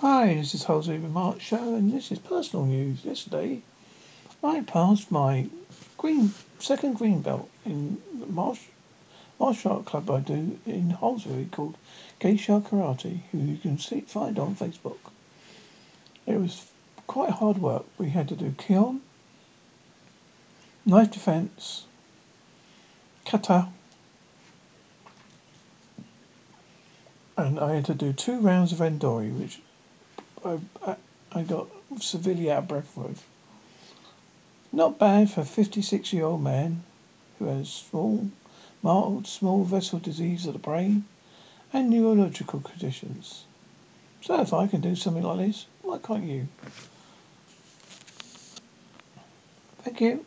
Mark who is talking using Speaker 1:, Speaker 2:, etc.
Speaker 1: Hi, this is Jose Remark Show, and this is personal news. Yesterday, I passed my green second green belt in the martial, martial art club I do in Holsbury called Geisha Karate, who you can see, find on Facebook. It was quite hard work. We had to do kihon, knife defense, kata, and I had to do two rounds of randori, which I, I, got severely out of breath with. Not bad for a 56 year old man who has small, mild, small vessel disease of the brain and neurological conditions. So if I can do something like this, why can't you? Thank you.